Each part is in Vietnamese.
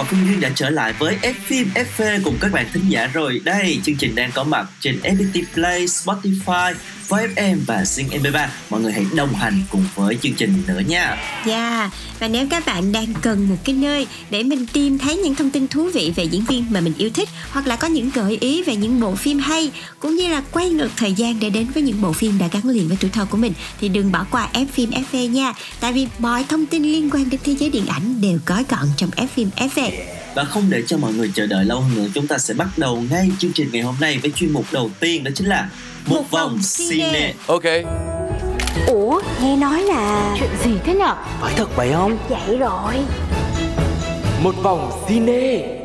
và Phương Duyên đã trở lại với F phim FV cùng các bạn thính giả rồi đây. Chương trình đang có mặt trên FPT Play, Spotify, FM và Sing MP3. Mọi người hãy đồng hành cùng với chương trình nữa nha. Dạ, và nếu các bạn đang cần một cái nơi để mình tìm thấy những thông tin thú vị về diễn viên mà mình yêu thích hoặc là có những gợi ý về những bộ phim hay cũng như là quay ngược thời gian để đến với những bộ phim đã gắn liền với tuổi thơ của mình thì đừng bỏ qua F phim FV nha. Tại vì mọi thông tin liên quan đến thế giới điện ảnh đều gói gọn trong F phim FV. Và không để cho mọi người chờ đợi lâu hơn nữa, chúng ta sẽ bắt đầu ngay chương trình ngày hôm nay với chuyên mục đầu tiên đó chính là một, vòng cine. Ok Ủa, nghe nói là Chuyện gì thế nhở? Phải thật vậy không? Vậy rồi Một vòng cine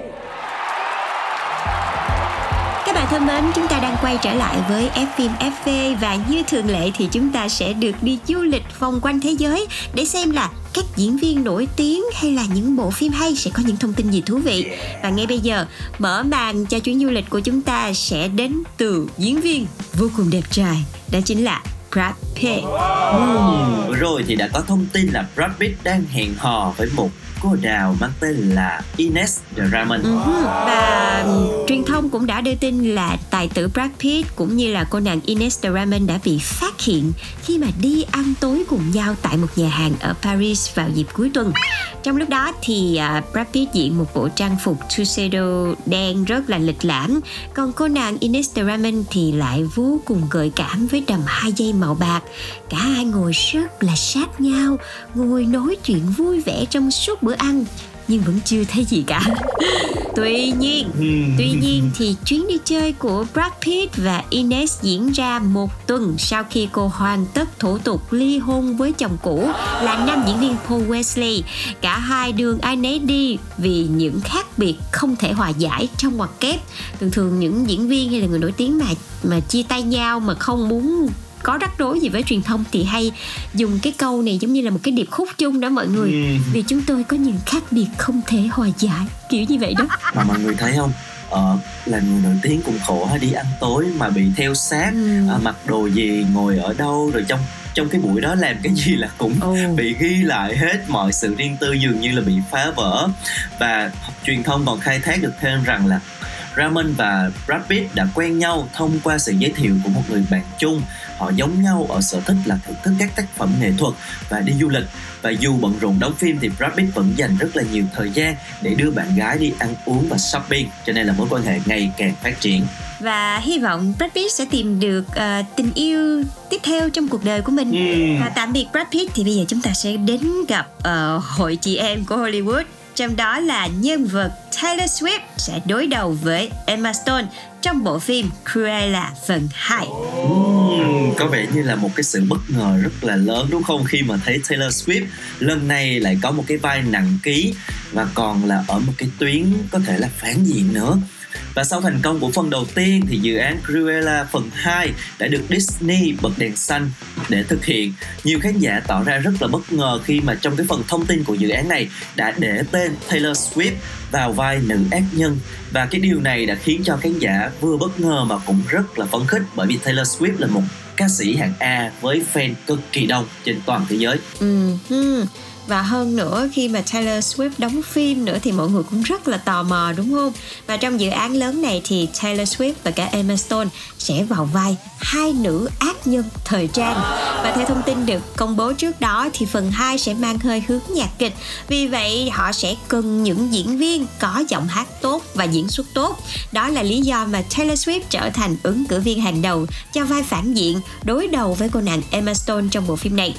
Các bạn thân mến, chúng ta đang quay trở lại với F phim FV và như thường lệ thì chúng ta sẽ được đi du lịch vòng quanh thế giới để xem là các diễn viên nổi tiếng hay là những bộ phim hay sẽ có những thông tin gì thú vị. Và ngay bây giờ, mở màn cho chuyến du lịch của chúng ta sẽ đến từ diễn viên vô cùng đẹp trai, đó chính là Brad Pitt. Vừa rồi thì đã có thông tin là Brad Pitt đang hẹn hò với một cô đào mang tên là Ines Draman. Ừ Và ừm, truyền thông cũng đã đưa tin là tài tử Brad Pitt cũng như là cô nàng Ines Draman đã bị phát hiện khi mà đi ăn tối cùng nhau tại một nhà hàng ở Paris vào dịp cuối tuần. Trong lúc đó thì à, Brad Pitt diện một bộ trang phục tuxedo đen rất là lịch lãm, còn cô nàng Ines Draman thì lại vô cùng gợi cảm với đầm hai dây màu bạc. Cả hai ngồi rất là sát nhau, ngồi nói chuyện vui vẻ trong suốt bữa ăn nhưng vẫn chưa thấy gì cả. Tuy nhiên, tuy nhiên thì chuyến đi chơi của Brad Pitt và Ines diễn ra một tuần sau khi cô hoàn tất thủ tục ly hôn với chồng cũ là nam diễn viên Paul Wesley. Cả hai đường ai nấy đi vì những khác biệt không thể hòa giải trong ngoặc kép. Thường thường những diễn viên hay là người nổi tiếng mà mà chia tay nhau mà không muốn có rắc rối gì với truyền thông thì hay. Dùng cái câu này giống như là một cái điệp khúc chung đó mọi người. Vì chúng tôi có những khác biệt không thể hòa giải kiểu như vậy đó. Mà mọi người thấy không? Ờ, là người nổi tiếng cũng khổ ha đi ăn tối mà bị theo sát. Ừ. à, mặc đồ gì ngồi ở đâu rồi trong trong cái buổi đó làm cái gì là cũng Ồ. bị ghi lại hết mọi sự riêng tư dường như là bị phá vỡ. Và truyền thông còn khai thác được thêm rằng là Raman và Brad Pitt đã quen nhau thông qua sự giới thiệu của một người bạn chung họ giống nhau ở sở thích là thưởng thức các tác phẩm nghệ thuật và đi du lịch. Và dù bận rộn đóng phim thì Brad Pitt vẫn dành rất là nhiều thời gian để đưa bạn gái đi ăn uống và shopping. Cho nên là mối quan hệ ngày càng phát triển. Và hy vọng Brad Pitt sẽ tìm được ờ, tình yêu tiếp theo trong cuộc đời của mình. Ừm. và tạm biệt Brad Pitt thì bây giờ chúng ta sẽ đến gặp ờ, hội chị em của Hollywood trong đó là nhân vật Taylor Swift sẽ đối đầu với Emma Stone trong bộ phim Cruella phần 2 Ừm, có vẻ như là một cái sự bất ngờ rất là lớn đúng không? Khi mà thấy Taylor Swift lần này lại có một cái vai nặng ký và còn là ở một cái tuyến có thể là phản diện nữa và sau thành công của phần đầu tiên thì dự án Cruella phần 2 đã được Disney bật đèn xanh để thực hiện. Nhiều khán giả tỏ ra rất là bất ngờ khi mà trong cái phần thông tin của dự án này đã để tên Taylor Swift vào vai nữ ác nhân và cái điều này đã khiến cho khán giả vừa bất ngờ mà cũng rất là phấn khích bởi vì Taylor Swift là một ca sĩ hạng A với fan cực kỳ đông trên toàn thế giới. Ừ. ừ. Và hơn nữa, khi mà Taylor Swift đóng phim nữa thì mọi người cũng rất là tò mò, đúng không? Và trong dự án lớn này thì Taylor Swift và cả Emma Stone sẽ vào vai hai nữ ác nhân thời trang. Và theo thông tin được công bố trước đó thì phần 2 sẽ mang hơi hướng nhạc kịch. Vì vậy, họ sẽ cần những diễn viên có giọng hát tốt và diễn xuất tốt. Đó là lý do mà Taylor Swift trở thành ứng cử viên hàng đầu cho vai phản diện đối đầu với cô nàng Emma Stone trong bộ phim này.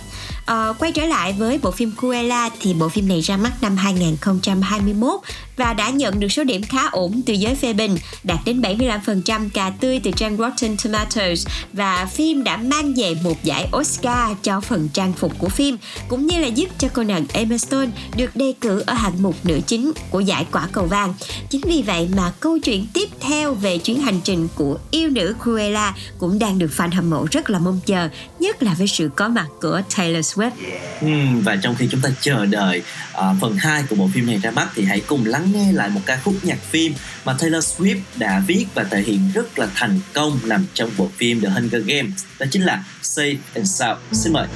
À, quay trở lại với bộ phim Cruella thì bộ phim này ra mắt năm 2021 và đã nhận được số điểm khá ổn từ giới phê bình, đạt đến 75% cà tươi từ trang Rotten Tomatoes và phim đã đã mang về một giải Oscar cho phần trang phục của phim cũng như là giúp cho cô nàng Emma Stone được đề cử ở hạng mục nữ chính của giải Quả cầu vàng. Chính vì vậy mà câu chuyện tiếp theo về chuyến hành trình của yêu nữ Cruella cũng đang được fan hâm mộ rất là mong chờ, nhất là với sự có mặt của Taylor Swift. Ừ, và trong khi chúng ta chờ đợi uh, phần 2 của bộ phim này ra mắt thì hãy cùng lắng nghe lại một ca khúc nhạc phim mà Taylor Swift đã viết và thể hiện rất là thành công nằm trong bộ phim The Hunger Games đó chính là Safe and Sound. Xin mời.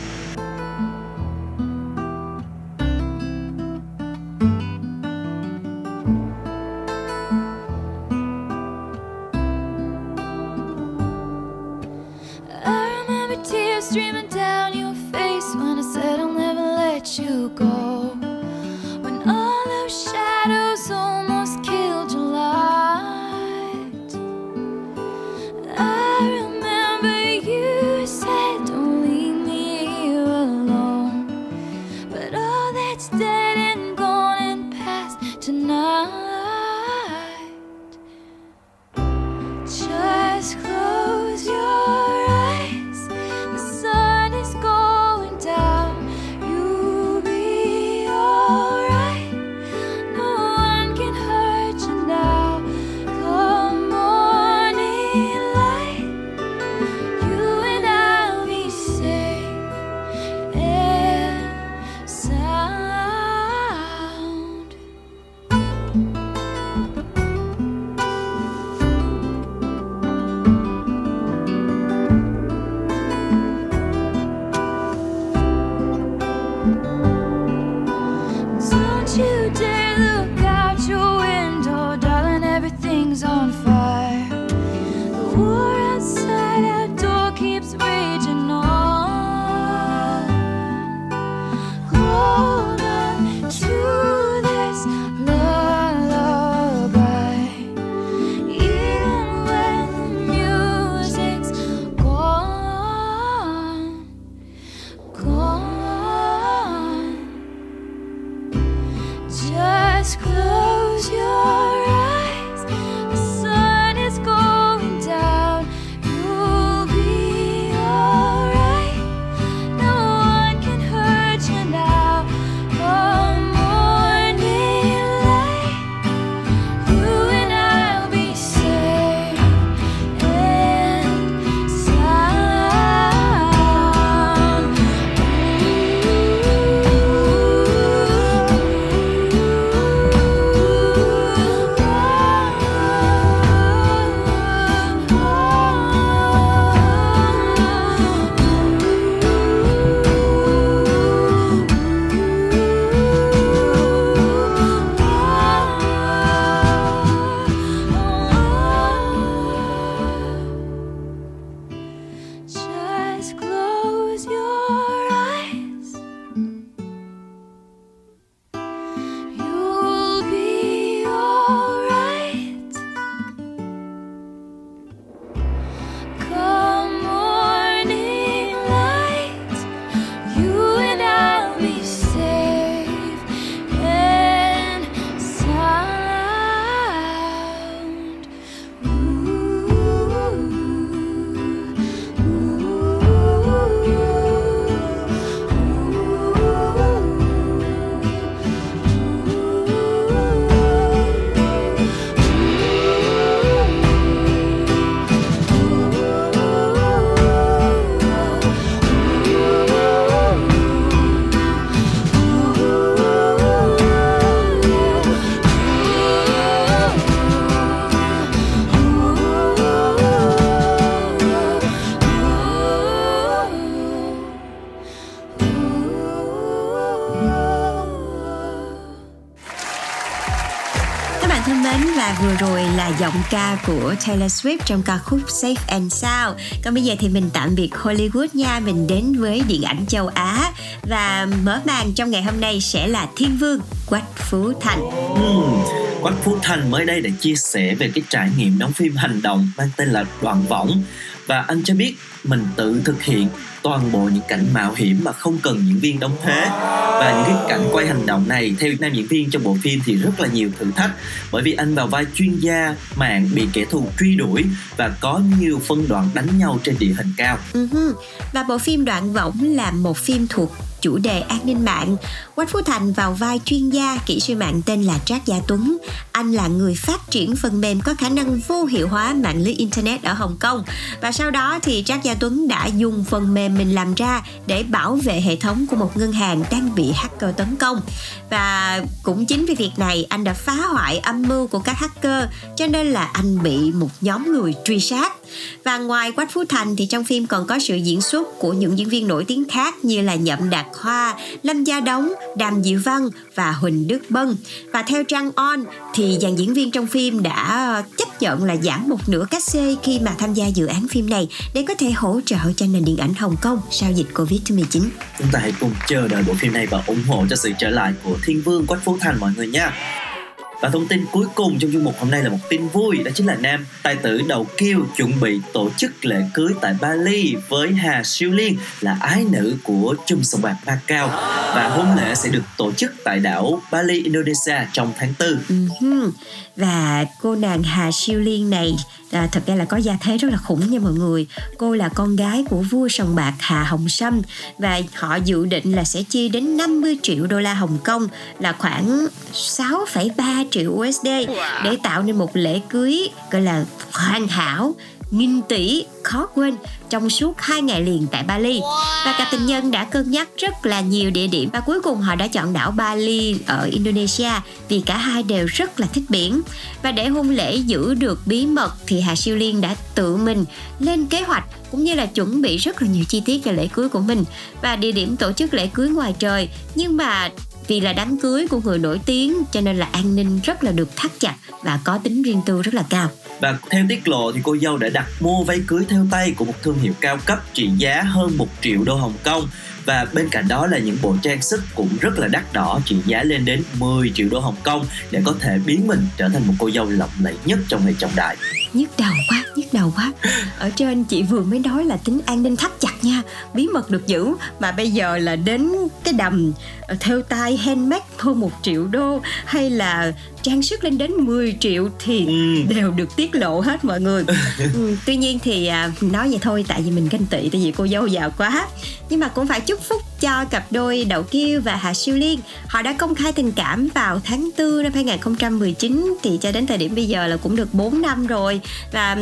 Vừa rồi là giọng ca của Taylor Swift trong ca khúc Safe and Sound. Còn bây giờ thì mình tạm biệt Hollywood nha, mình đến với điện ảnh châu Á và mở màn trong ngày hôm nay sẽ là Thiên Vương Quách Phú Thành. Ừm, Quách Phú Thành mới đây đã chia sẻ về cái trải nghiệm đóng phim hành động mang tên là Đoạn Võng và anh cho biết mình tự thực hiện toàn bộ những cảnh mạo hiểm mà không cần diễn viên đóng thế và những cái cảnh quay hành động này, theo nam diễn viên trong bộ phim thì rất là nhiều thử thách. Bởi vì anh vào vai chuyên gia mạng bị kẻ thù truy đuổi và có nhiều phân đoạn đánh nhau trên địa hình cao. Uh và bộ phim Đoạn Võng là một phim thuộc chủ đề an ninh mạng. Quách Phú Thành vào vai chuyên gia, kỹ sư mạng tên là Trác Gia Tuấn. Anh là người phát triển phần mềm có khả năng vô hiệu hóa mạng lưới internet ở Hồng Kông. Và sau đó thì Trác Gia Tuấn đã dùng phần mềm mình làm ra để bảo vệ hệ thống của một ngân hàng đang bị hacker tấn công. Và cũng chính vì việc này, anh đã phá hoại âm mưu của các hacker, cho nên là anh bị một nhóm người truy sát. Và ngoài Quách Phú Thành thì trong phim còn có sự diễn xuất của những diễn viên nổi tiếng khác như là Nhậm Đạt Hoa, Lâm Gia Đống, Đàm Diệu Văn và Huỳnh Đức Bân. Và theo trang On thì dàn diễn viên trong phim đã chấp nhận là giảm một nửa cách xê khi mà tham gia dự án phim này để có thể hỗ trợ cho nền điện ảnh Hồng Kông sau dịch Covid-19. chúng ta hãy cùng chờ đợi bộ phim này và ủng hộ cho sự trở lại của Thiên Vương Quách Phú Thành mọi người nha và thông tin cuối cùng trong chương mục hôm nay là một tin vui đó chính là nam tài tử đầu kiêu chuẩn bị tổ chức lễ cưới tại Bali với Hà Siêu Liên là ái nữ của chùm sòng bạc Macau và hôn lễ sẽ được tổ chức tại đảo Bali Indonesia trong tháng 4 Uh-huh. Ừ và cô nàng Hà Siêu Liên này à, thật ra là có gia thế rất là khủng nha mọi người. Cô là con gái của vua sòng bạc Hà Hồng Sâm và họ dự định là sẽ chi đến 50 triệu đô la Hồng Kông là khoảng 6,3 triệu USD để tạo nên một lễ cưới gọi là hoàn hảo nghìn tỷ khó quên trong suốt hai ngày liền tại Bali. Và cặp tình nhân đã cân nhắc rất là nhiều địa điểm và cuối cùng họ đã chọn đảo Bali ở Indonesia vì cả hai đều rất là thích biển. Và để hôn lễ giữ được bí mật thì Hà Siêu Liên đã tự mình lên kế hoạch cũng như là chuẩn bị rất là nhiều chi tiết cho lễ cưới của mình. Và địa điểm tổ chức lễ cưới ngoài trời nhưng mà vì là đám cưới của người nổi tiếng, cho nên là an ninh rất là được thắt chặt và có tính riêng tư rất là cao. Và theo tiết lộ thì cô dâu đã đặt mua váy cưới theo tay của một thương hiệu cao cấp trị giá hơn 1 triệu đô Hồng Kông. Và bên cạnh đó là những bộ trang sức cũng rất là đắt đỏ trị giá lên đến 10 triệu đô Hồng Kông để có thể biến mình trở thành một cô dâu lộng lẫy nhất trong ngày trọng đại. nhức đầu quá nhức đầu quá. Ở trên chị vừa mới nói là tính an ninh thắt chặt nha. Bí mật được giữ mà bây giờ là đến cái đầm ờ, theo tay handmade hơn một triệu đô hay là trang sức lên đến 10 triệu thì Ừ. đều được tiết lộ hết mọi người. Ừ, tuy nhiên thì à, nói vậy thôi tại vì mình ganh tị tại vì cô dâu giàu quá. Nhưng mà cũng phải chúc phúc cho cặp đôi Đậu Kiêu và Hà Siêu Liên. Họ đã công khai tình cảm vào tháng 4 năm 2019 thì cho đến thời điểm bây giờ là cũng được 4 năm rồi. Và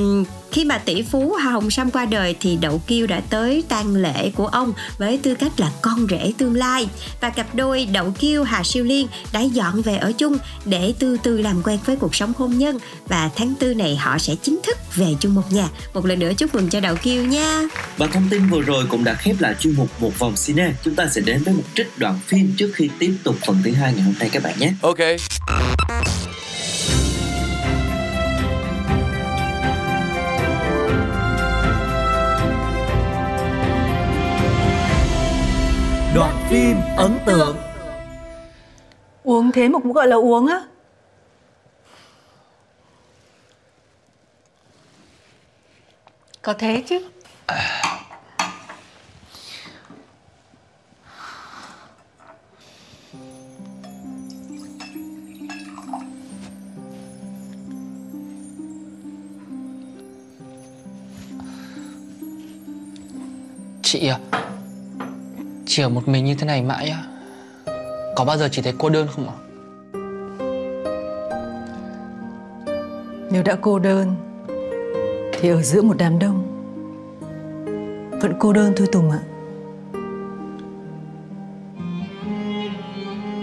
khi mà tỷ phú Hà Hồng Sâm qua đời thì Đậu Kiêu đã tới tang lễ của ông với tư cách là con rể tương lai. Và cặp đôi Đậu Kiêu, Hà Siêu Liên đã dọn về ở chung để từ từ làm quen với cuộc sống hôn nhân. Và tháng tư này họ sẽ chính thức về chung một nhà. Một lần nữa chúc mừng cho Đậu Kiêu nha. Và thông tin vừa rồi cũng đã khép lại chuyên mục một vòng cine. Chúng ta sẽ đến với một trích đoạn phim trước khi tiếp tục phần thứ hai ngày hôm nay các bạn nhé. Okay. Đoạn phim ấn tượng. Uống thế mà cũng gọi là uống á Có thế chứ Chị à Chị ở một mình như thế này mãi á, Có bao giờ chị thấy cô đơn không ạ? Nếu đã cô đơn, Thì ở giữa một đám đông, Vẫn cô đơn thôi Tùng ạ.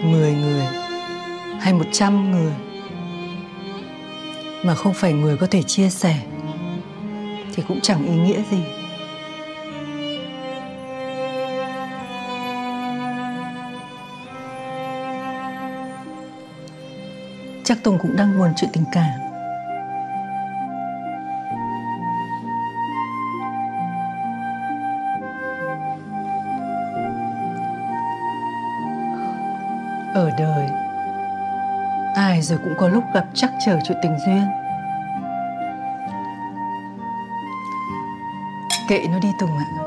Mười người Hay một trăm người Mà không phải người có thể chia sẻ Thì cũng chẳng ý nghĩa gì. Chắc Tùng cũng đang buồn chuyện tình cảm ở đời, ai rồi cũng có lúc gặp chắc trở chuyện tình duyên kệ nó đi tùng ạ À.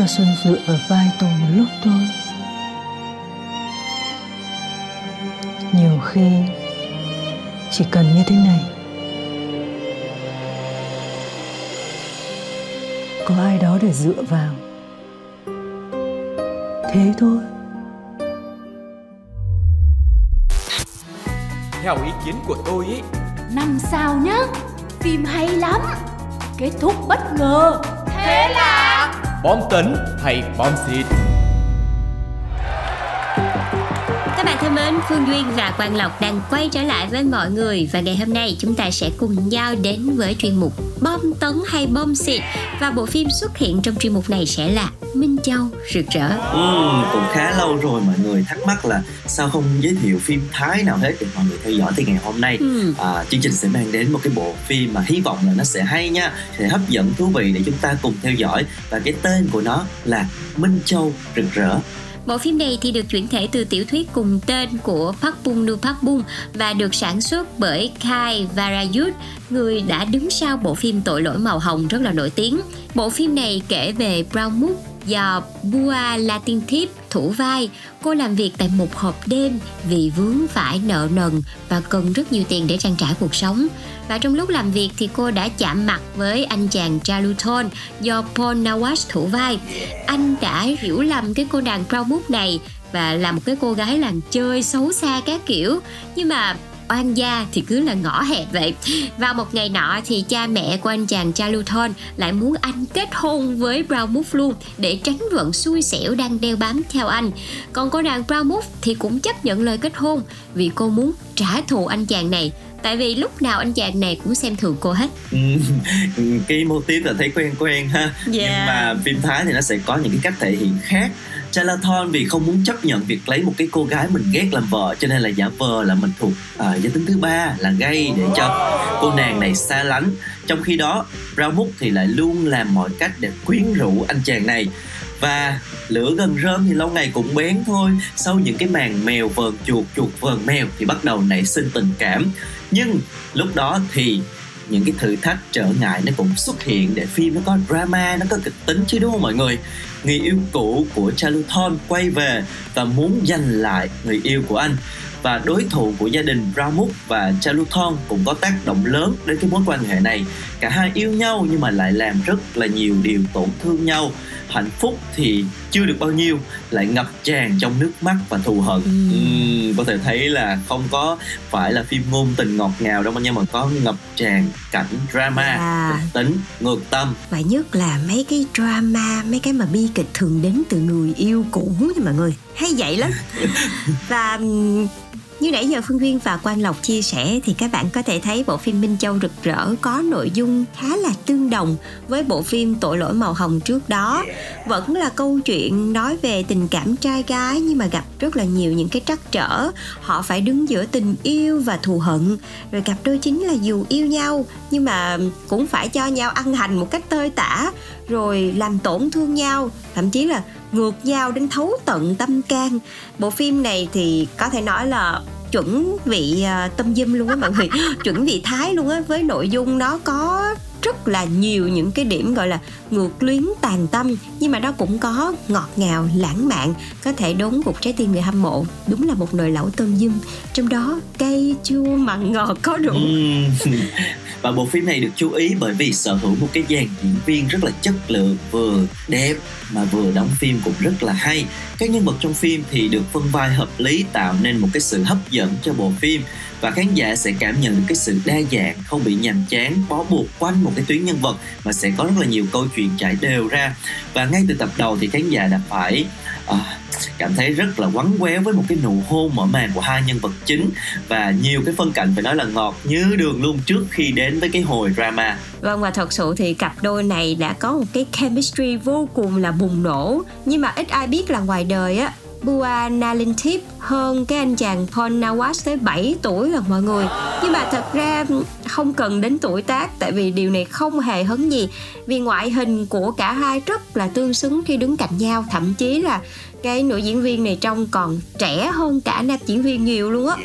cho xuân dựa vào vai tùng một lúc thôi. Nhiều khi chỉ cần như thế này có ai đó để dựa vào. Thế thôi. Theo ý kiến của tôi ý Năm sao nhá Phim hay lắm Kết thúc bất ngờ. Thế là Bom tấn hay bom xịt. Các bạn thân mến, Phương Duyên và Quang Lộc đang quay trở lại với mọi người. Và ngày hôm nay chúng ta sẽ cùng nhau đến với chuyên mục Bom tấn hay bom xịt. Và bộ phim xuất hiện trong chuyên mục này sẽ là Minh Châu rực rỡ. Ừ, cũng khá lâu rồi mọi người thắc mắc là sao không giới thiệu phim Thái nào hết để mọi người theo dõi thì ngày hôm nay. Ừ. à, chương trình sẽ mang đến một cái bộ phim mà hy vọng là nó sẽ hay nha sẽ hấp dẫn thú vị để chúng ta cùng theo dõi. Và cái tên của nó là Minh Châu rực rỡ Bộ phim này thì được chuyển thể từ tiểu thuyết cùng tên của Park Bung Nu Park Bung và được sản xuất bởi Kai Varayut, người đã đứng sau bộ phim Tội lỗi màu hồng rất là nổi tiếng. Bộ phim này kể về Brown Mook do Bua Latin Tip thủ vai. Cô làm việc tại một hộp đêm vì vướng phải nợ nần và cần rất nhiều tiền để trang trải cuộc sống. Và trong lúc làm việc thì cô đã chạm mặt với anh chàng Chaluton do Paul Nawash thủ vai. Anh đã hiểu lầm cái cô nàng Proud này và là một cái cô gái làng chơi xấu xa các kiểu. Nhưng mà oan gia thì cứ là ngõ hẹp vậy. Vào một ngày nọ thì cha mẹ của anh chàng Chaluton lại muốn anh kết hôn với Brown Mook luôn để tránh vận xui xẻo đang đeo bám theo anh. Còn cô nàng Brown Mook thì cũng chấp nhận lời kết hôn vì cô muốn trả thù anh chàng này. Tại vì lúc nào anh chàng này cũng xem thường cô hết. Ừ, cái mô típ là thấy quen quen ha. Nhưng mà phim Thái thì nó sẽ có những cái cách thể hiện khác Chalathon vì không muốn chấp nhận việc lấy một cái cô gái mình ghét làm vợ cho nên là giả vờ là mình thuộc à, giới tính thứ ba là gay để cho cô nàng này xa lánh. Trong khi đó Brown thì lại luôn làm mọi cách để quyến rũ anh chàng này. Và lửa gần rơm thì lâu ngày cũng bén thôi. Sau những cái màn mèo vờn chuột chuột vờn mèo thì bắt đầu nảy sinh tình cảm. Nhưng lúc đó thì những cái thử thách trở ngại nó cũng xuất hiện để phim nó có drama, nó có kịch tính chứ, đúng không mọi người? Người yêu cũ của Chaluton quay về và muốn giành lại người yêu của anh. Và đối thủ của gia đình Ramuk và Chaluthon cũng có tác động lớn đến cái mối quan hệ này cả hai yêu nhau nhưng mà lại làm rất là nhiều điều tổn thương nhau. Hạnh phúc thì chưa được bao nhiêu lại ngập tràn trong nước mắt và thù hận. Ừm, có thể thấy là không có phải là phim ngôn tình ngọt ngào đâu nhưng mà có ngập tràn cảnh drama À. tính ngược tâm. Và nhất là mấy cái drama mấy cái mà bi kịch thường đến từ người yêu cũ nha mọi người. Hay vậy lắm. Và như nãy giờ Phương Duyên và Quang Lộc chia sẻ thì các bạn có thể thấy bộ phim Minh Châu rực rỡ, có nội dung khá là tương đồng với bộ phim Tội lỗi màu hồng trước đó. Vẫn là câu chuyện nói về tình cảm trai gái nhưng mà gặp rất là nhiều những cái trắc trở. Họ phải đứng giữa tình yêu và thù hận. Rồi cặp đôi chính là dù yêu nhau nhưng mà cũng phải cho nhau ăn hành một cách tơi tả rồi làm tổn thương nhau, thậm chí là ngược nhau đến thấu tận tâm can. Bộ phim này thì có thể nói là chuẩn vị uh, tâm dâm luôn á mọi người chuẩn vị thái luôn á với nội dung nó có rất là nhiều những cái điểm gọi là ngược luyến tàn tâm, nhưng mà nó cũng có ngọt ngào, lãng mạn, có thể đốn gục trái tim người hâm mộ. Đúng là một nồi lẩu tôm dưng. Trong đó, cay, chua, mặn, ngọt có đủ. Ừ. Và bộ phim này được chú ý bởi vì sở hữu một cái dàn diễn viên rất là chất lượng, vừa đẹp mà vừa đóng phim cũng rất là hay. Các nhân vật trong phim thì được phân vai hợp lý, tạo nên một cái sự hấp dẫn cho bộ phim. Và khán giả sẽ cảm nhận được cái sự đa dạng, không bị nhàm chán, bó buộc quanh một cái tuyến nhân vật mà sẽ có rất là nhiều câu chuyện trải đều ra. Và ngay từ tập đầu thì khán giả đã phải à, cảm thấy rất là quắn quéo với một cái nụ hôn mở màn của hai nhân vật chính. Và nhiều cái phân cảnh phải nói là ngọt như đường luôn trước khi đến với cái hồi drama. Vâng và thật sự thì cặp đôi này đã có một cái chemistry vô cùng là bùng nổ. Nhưng mà ít ai biết là ngoài đời á Bua Nalintip hơn cái anh chàng Paul Nawaz tới 7 tuổi rồi mọi người. Nhưng mà thật ra không cần đến tuổi tác Tại vì điều này không hề hấn gì. Vì ngoại hình của cả hai rất là tương xứng khi đứng cạnh nhau Thậm chí là cái nữ diễn viên này trông còn trẻ hơn cả nam diễn viên nhiều luôn á.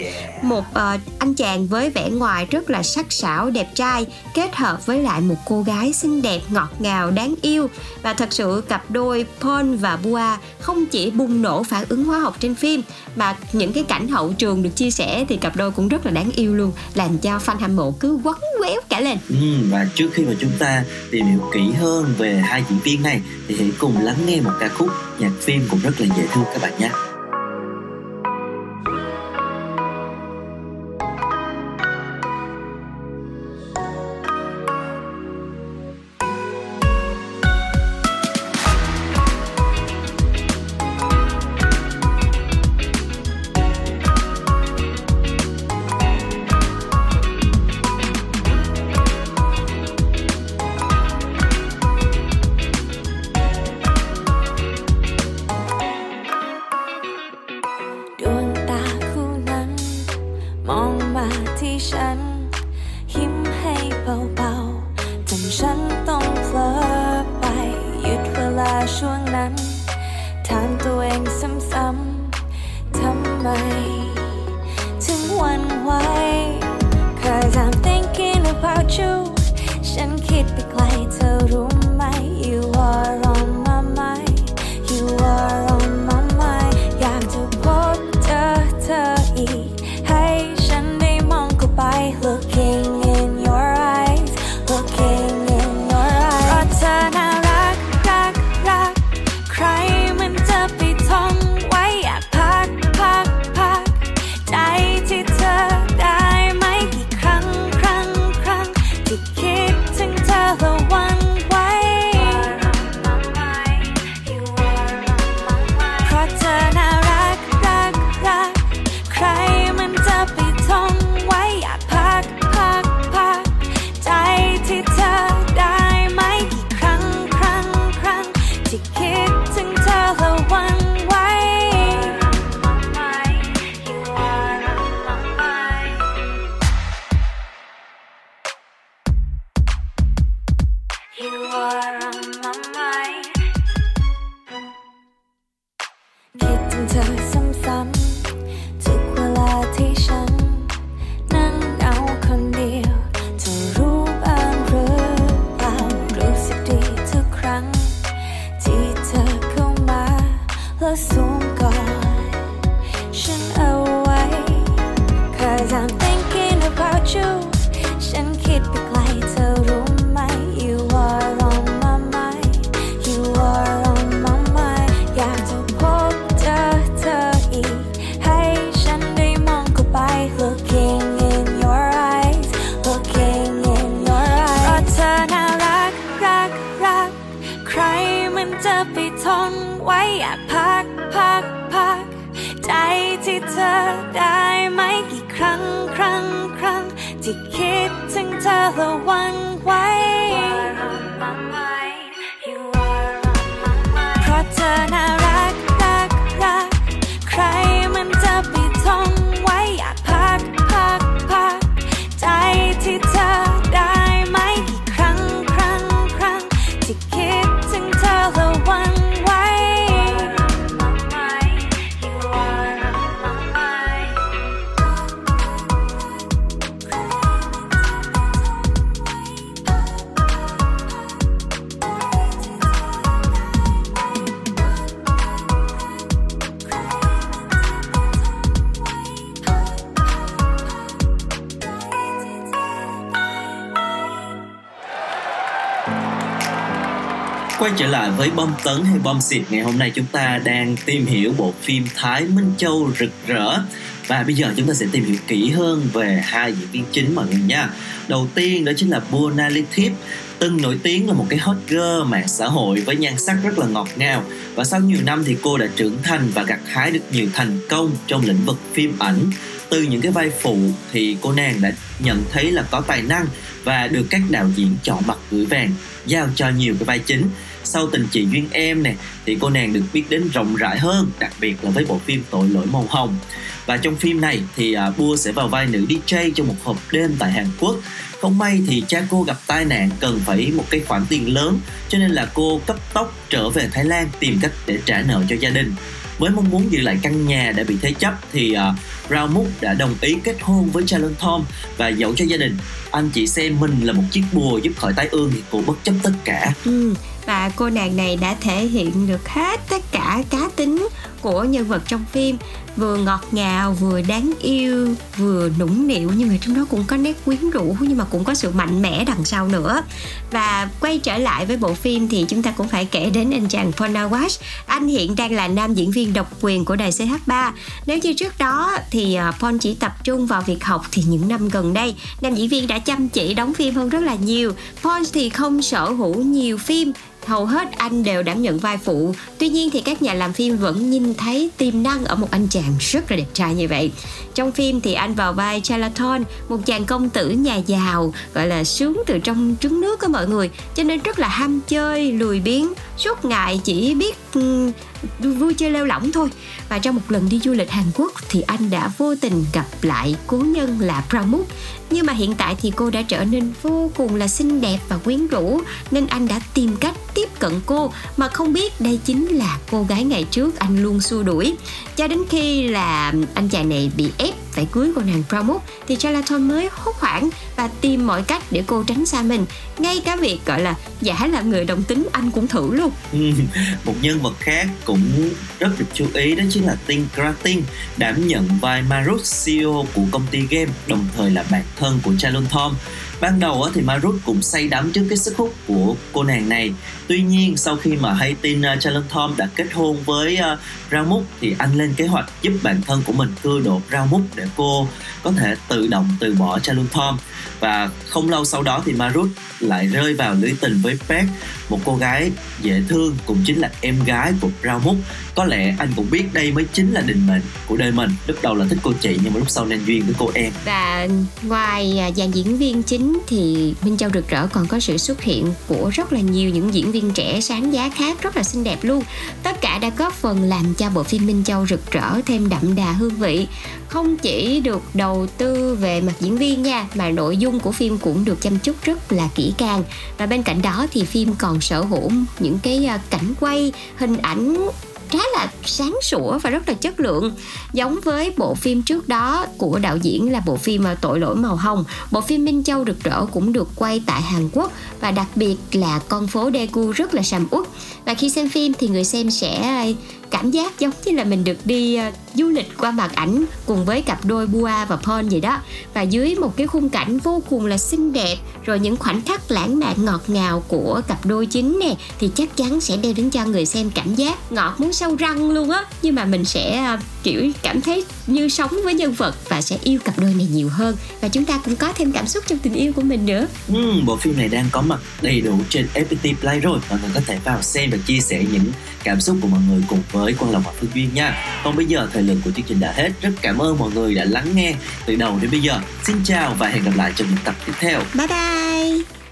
Một ờ, anh chàng với vẻ ngoài rất là sắc sảo đẹp trai kết hợp với lại một cô gái xinh đẹp ngọt ngào đáng yêu. Và thật sự cặp đôi Paul và Bua không chỉ bùng nổ phản ứng hóa học trên phim mà những cái cảnh hậu trường được chia sẻ thì cặp đôi cũng rất là đáng yêu luôn. Làm cho fan hâm mộ cứ quấn quéo cả lên. Ừ và trước khi mà chúng ta tìm hiểu kỹ hơn về hai diễn viên này, thì hãy cùng lắng nghe một ca khúc nhạc phim cũng rất là dễ thương các bạn nhé. lắm. Quay trở lại với bom tấn hay bom xịt, ngày hôm nay chúng ta đang tìm hiểu bộ phim Thái Minh Châu rực rỡ. Và bây giờ chúng ta sẽ tìm hiểu kỹ hơn về hai diễn viên chính mọi người nha. Đầu tiên đó chính là Buona Litip từng nổi tiếng là một cái hot girl mạng xã hội với nhan sắc rất là ngọt ngào. Và sau nhiều năm thì cô đã trưởng thành và gặt hái được nhiều thành công trong lĩnh vực phim ảnh. Từ những cái vai phụ thì cô nàng đã nhận thấy là có tài năng và được các đạo diễn chọn mặt gửi vàng, giao cho nhiều cái vai chính sau tình chị duyên em nè thì cô nàng được biết đến rộng rãi hơn đặc biệt là với bộ phim tội lỗi màu hồng. Và trong phim này thì uh, Bua sẽ vào vai nữ DJ trong một hộp đêm tại Hàn Quốc. Không may thì cha cô gặp tai nạn cần phải một cái khoản tiền lớn cho nên là cô cấp tốc trở về Thái Lan tìm cách để trả nợ cho gia đình. Với mong muốn giữ lại căn nhà đã bị thế chấp thì uh, Rao Múc đã đồng ý kết hôn với Charlon Tom và dẫu cho gia đình anh chị xem mình là một chiếc bùa giúp khỏi tai ương thì cô bất chấp tất cả. Ừ, và cô nàng này đã thể hiện được hết tất cả cá tính của nhân vật trong phim. Vừa ngọt ngào, vừa đáng yêu, vừa nũng nịu, nhưng mà trong đó cũng có nét quyến rũ, nhưng mà cũng có sự mạnh mẽ đằng sau nữa. Và quay trở lại với bộ phim thì chúng ta cũng phải kể đến anh chàng Paul anh hiện đang là nam diễn viên độc quyền của đài CH3 nếu như trước đó thì à, Pon chỉ tập trung vào việc học thì những năm gần đây, nam diễn viên đã chăm chỉ đóng phim hơn rất là nhiều. Pon thì không sở hữu nhiều phim hầu hết anh đều đảm nhận vai phụ. Tuy nhiên thì các nhà làm phim vẫn nhìn thấy tiềm năng ở một anh chàng rất là đẹp trai như vậy. Trong phim thì anh vào vai Charlton, một chàng công tử nhà giàu, gọi là sướng từ trong trứng nước của mọi người, cho nên rất là ham chơi, lười biếng. Suốt ngày chỉ biết vui chơi leo lỏng thôi. Và trong một lần đi du lịch Hàn Quốc thì anh đã vô tình gặp lại cố nhân là Pramuk nhưng mà hiện tại thì cô đã trở nên vô cùng là xinh đẹp và quyến rũ, nên anh đã tìm cách tiếp cận cô mà không biết đây chính là cô gái ngày trước anh luôn xua đuổi. Cho đến khi là anh chàng này bị ép phải cưới cô nàng Pramuk thì Charlton mới hốt hoảng và tìm mọi cách để cô tránh xa mình. Ngay cả việc, gọi là, giả làm người đồng tính, anh cũng thử luôn. Ừ, một nhân vật khác cũng rất được chú ý đó chính là Tinh Kratin đảm nhận vai Marut CEO của công ty game, đồng thời là bạn thân của Chalon Tom ban đầu thì Marut cũng say đắm trước cái sức hút của cô nàng này. Tuy nhiên sau khi mà hay tin à, Charlton Tom đã kết hôn với à, uh, Ramuk thì anh lên kế hoạch giúp bản thân của mình cưa đột Ramuk để cô có thể tự động từ bỏ Charlton Tom. Và không lâu sau đó thì Marut lại rơi vào lưới tình với Pek một cô gái dễ thương cũng chính là em gái của Ramuk có lẽ anh cũng biết đây mới chính là định mệnh của đời mình. Lúc đầu là thích cô chị, nhưng mà lúc sau nên duyên với cô em. Và ngoài à, dàn diễn viên chính thì Minh Châu rực rỡ còn có sự xuất hiện của rất là nhiều những diễn viên trẻ sáng giá khác rất là xinh đẹp luôn. Tất cả đã góp phần làm cho bộ phim Minh Châu rực rỡ thêm đậm đà hương vị không chỉ được đầu tư về mặt diễn viên nha, mà nội dung của phim cũng được chăm chút rất là kỹ càng. Và bên cạnh đó thì phim còn sở hữu những cái à, cảnh quay, hình ảnh khá là sáng sủa và rất là chất lượng. Giống với bộ phim trước đó của đạo diễn là bộ phim à, tội lỗi màu hồng, bộ phim minh châu rực rỡ cũng được quay tại hàn quốc. Và đặc biệt là con phố daegu rất là sầm uất. Và khi xem phim thì người xem sẽ cảm giác giống như là mình được đi uh, du lịch qua màn ảnh cùng với cặp đôi Bua và Paul vậy đó. Và dưới một cái khung cảnh vô cùng là xinh đẹp rồi những khoảnh khắc lãng mạn ngọt ngào của cặp đôi chính nè thì chắc chắn sẽ đem đến cho người xem cảm giác ngọt muốn sâu răng luôn á. Nhưng mà mình sẽ uh, kiểu cảm thấy như sống với nhân vật và sẽ yêu cặp đôi này nhiều hơn. Và chúng ta cũng có thêm cảm xúc trong tình yêu của mình nữa. Ừ, bộ phim này đang có mặt đầy đủ trên FPT Play rồi. Mọi người có thể vào xem và chia sẻ những cảm xúc của mọi người cùng với Quang Lộc và Phương Duyên nha. Còn bây giờ thời lượng của chương trình đã hết. Rất cảm ơn mọi người đã lắng nghe từ đầu đến bây giờ. Xin chào và hẹn gặp lại trong những tập tiếp theo. Bye bye.